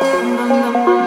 Bum bum bum bum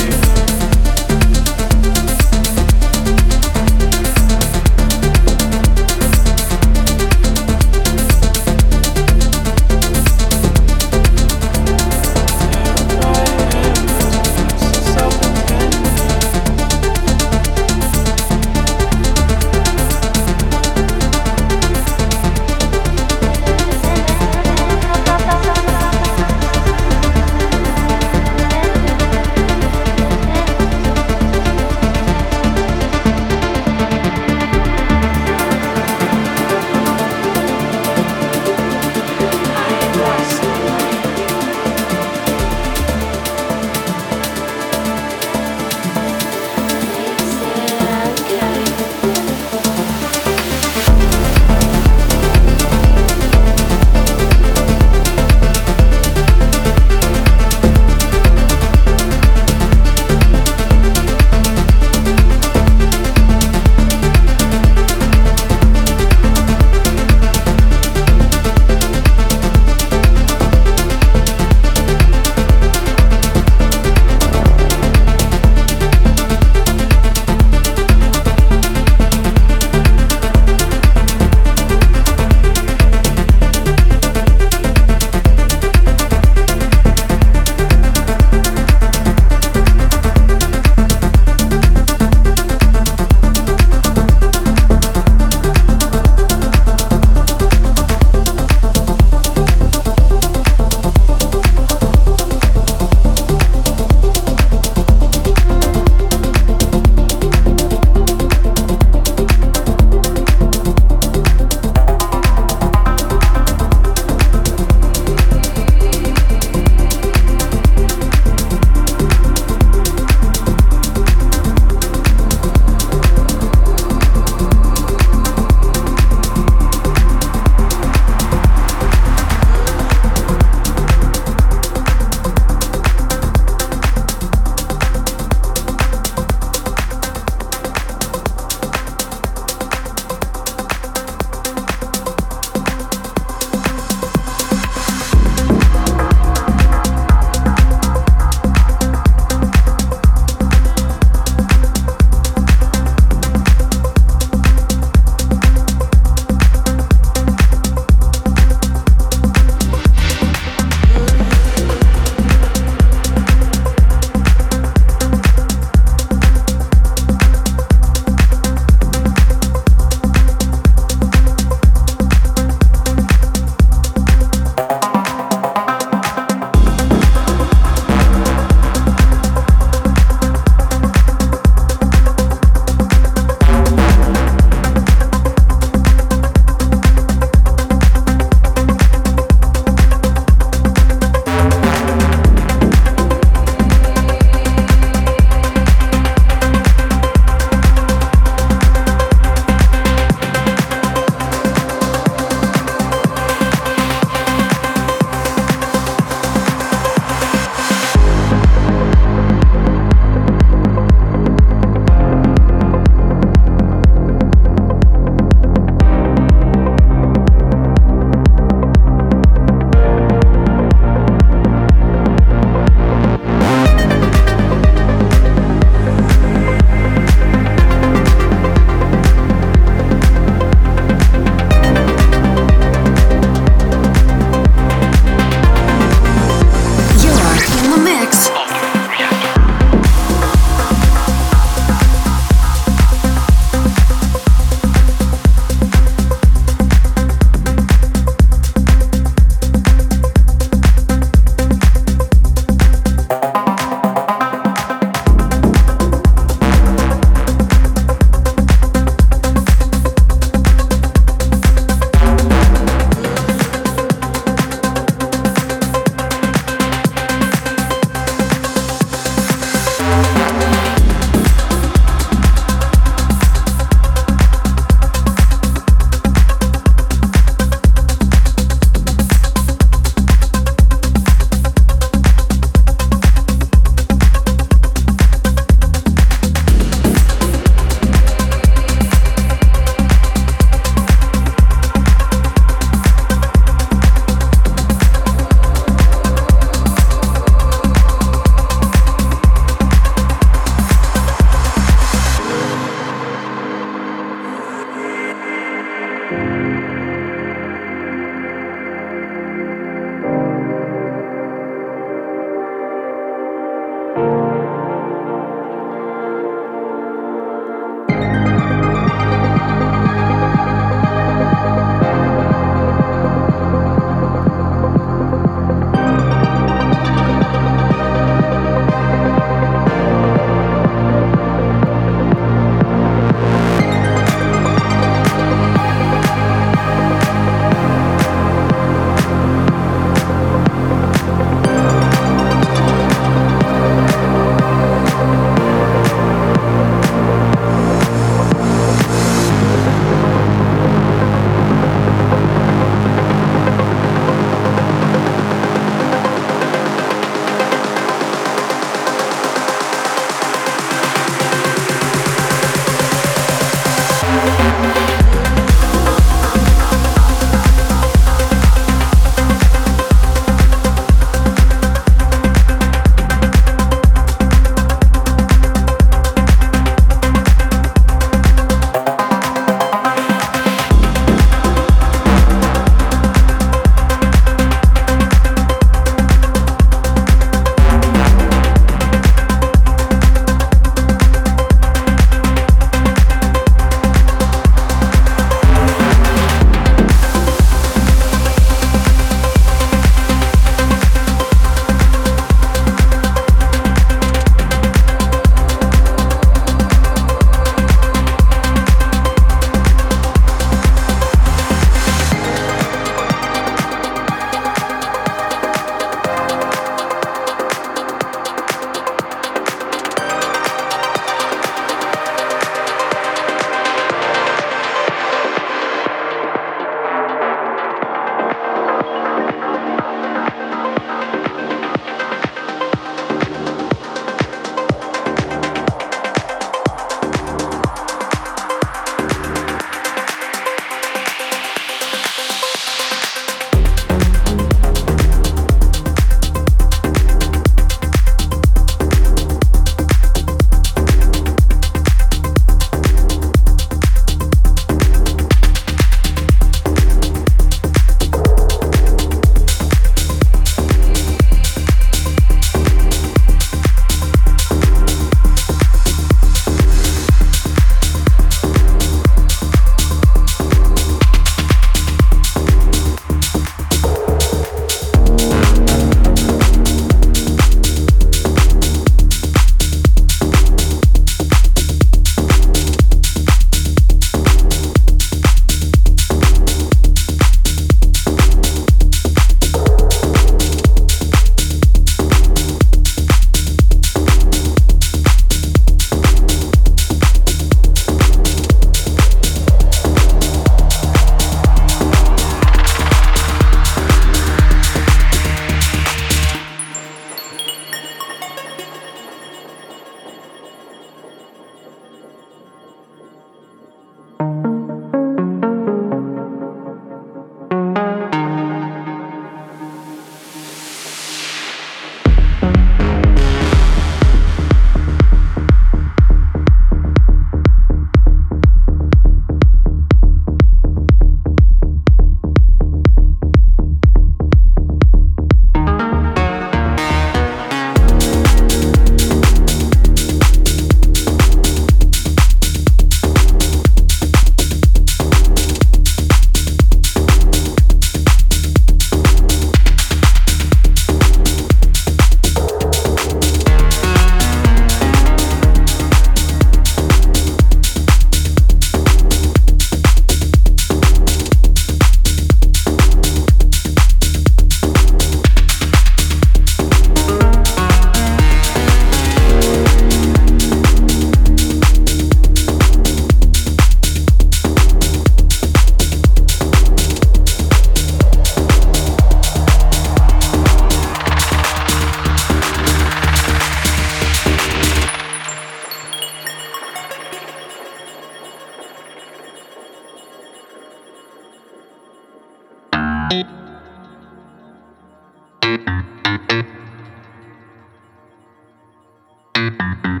Thank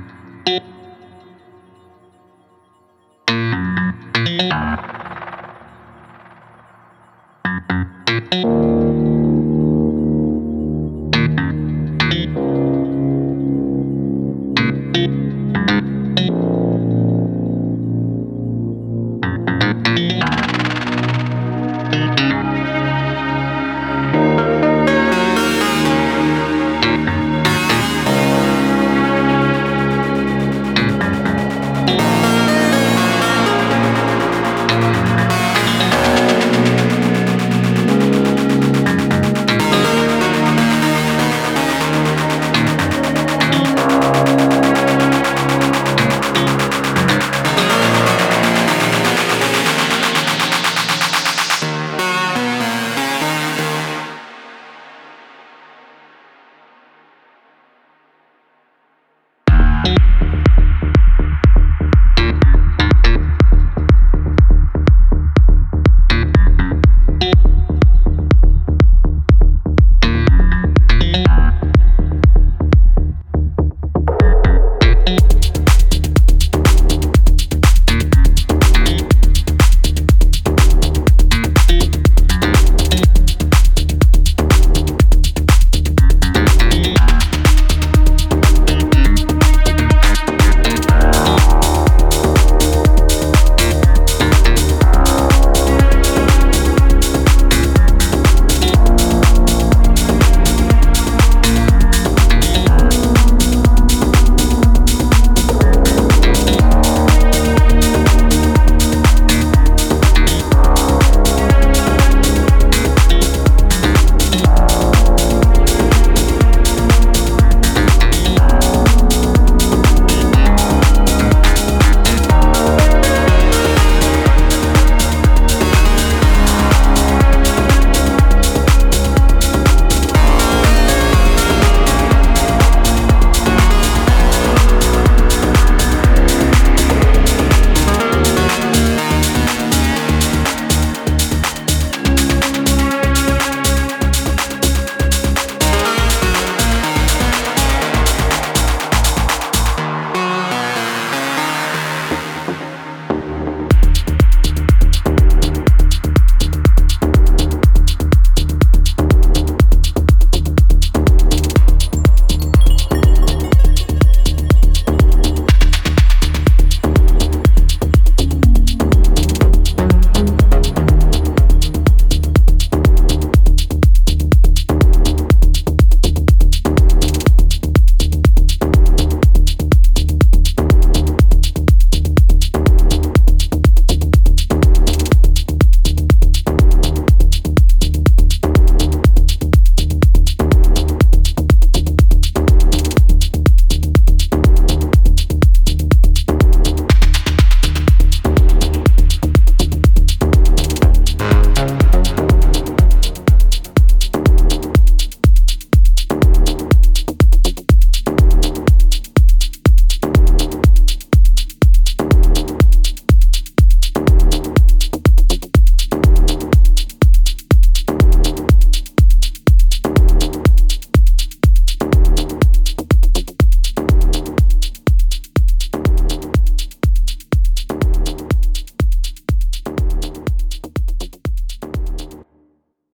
you